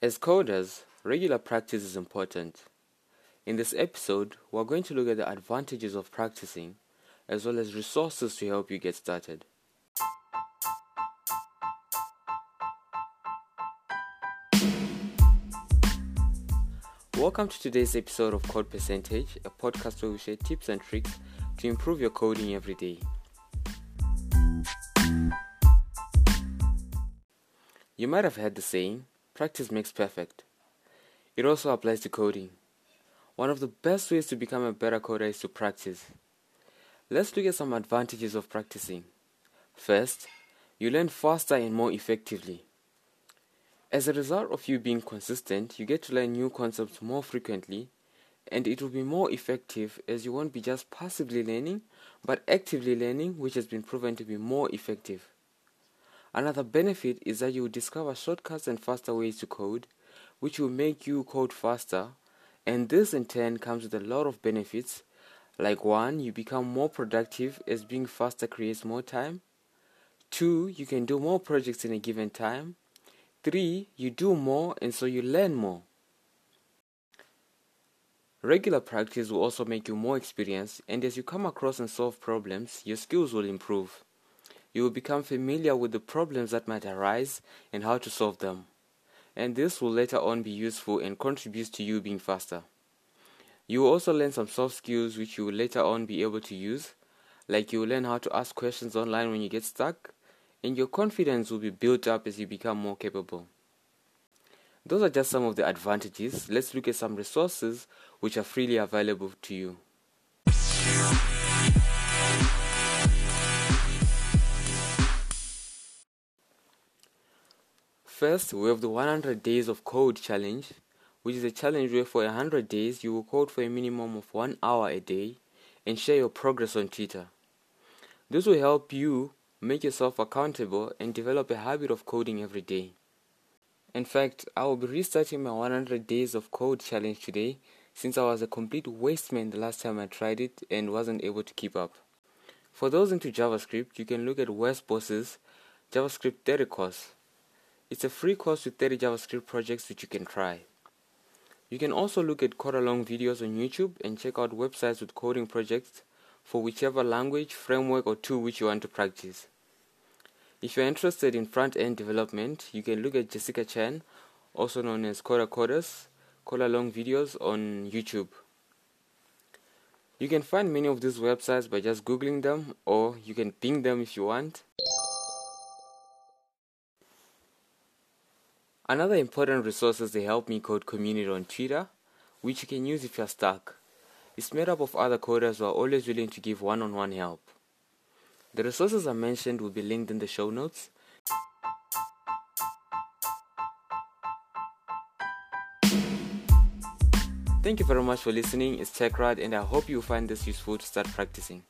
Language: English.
As coders, regular practice is important. In this episode, we're going to look at the advantages of practicing as well as resources to help you get started. Welcome to today's episode of Code Percentage, a podcast where we share tips and tricks to improve your coding every day. You might have heard the saying, practice makes perfect. It also applies to coding. One of the best ways to become a better coder is to practice. Let's look at some advantages of practicing. First, you learn faster and more effectively. As a result of you being consistent, you get to learn new concepts more frequently, and it will be more effective as you won't be just passively learning, but actively learning, which has been proven to be more effective. Another benefit is that you will discover shortcuts and faster ways to code, which will make you code faster, and this in turn comes with a lot of benefits. Like one, you become more productive as being faster creates more time. Two, you can do more projects in a given time. Three, you do more and so you learn more. Regular practice will also make you more experienced, and as you come across and solve problems, your skills will improve. You will become familiar with the problems that might arise and how to solve them. And this will later on be useful and contributes to you being faster. You will also learn some soft skills which you will later on be able to use, like you will learn how to ask questions online when you get stuck, and your confidence will be built up as you become more capable. Those are just some of the advantages. Let's look at some resources which are freely available to you. First, we have the 100 Days of Code challenge, which is a challenge where for 100 days you will code for a minimum of one hour a day and share your progress on Twitter. This will help you make yourself accountable and develop a habit of coding every day. In fact, I will be restarting my 100 Days of Code challenge today since I was a complete waste man the last time I tried it and wasn't able to keep up. For those into JavaScript, you can look at Wes Bos's JavaScript 30 course. It's a free course with 30 JavaScript projects which you can try. You can also look at code along videos on YouTube and check out websites with coding projects for whichever language, framework, or tool which you want to practice. If you're interested in front end development, you can look at Jessica Chan, also known as Coder Coders, code along videos on YouTube. You can find many of these websites by just googling them, or you can ping them if you want. Another important resource is the Help Me Code community on Twitter, which you can use if you're stuck. It's made up of other coders who are always willing to give one on one help. The resources I mentioned will be linked in the show notes. Thank you very much for listening. It's TechRad, and I hope you find this useful to start practicing.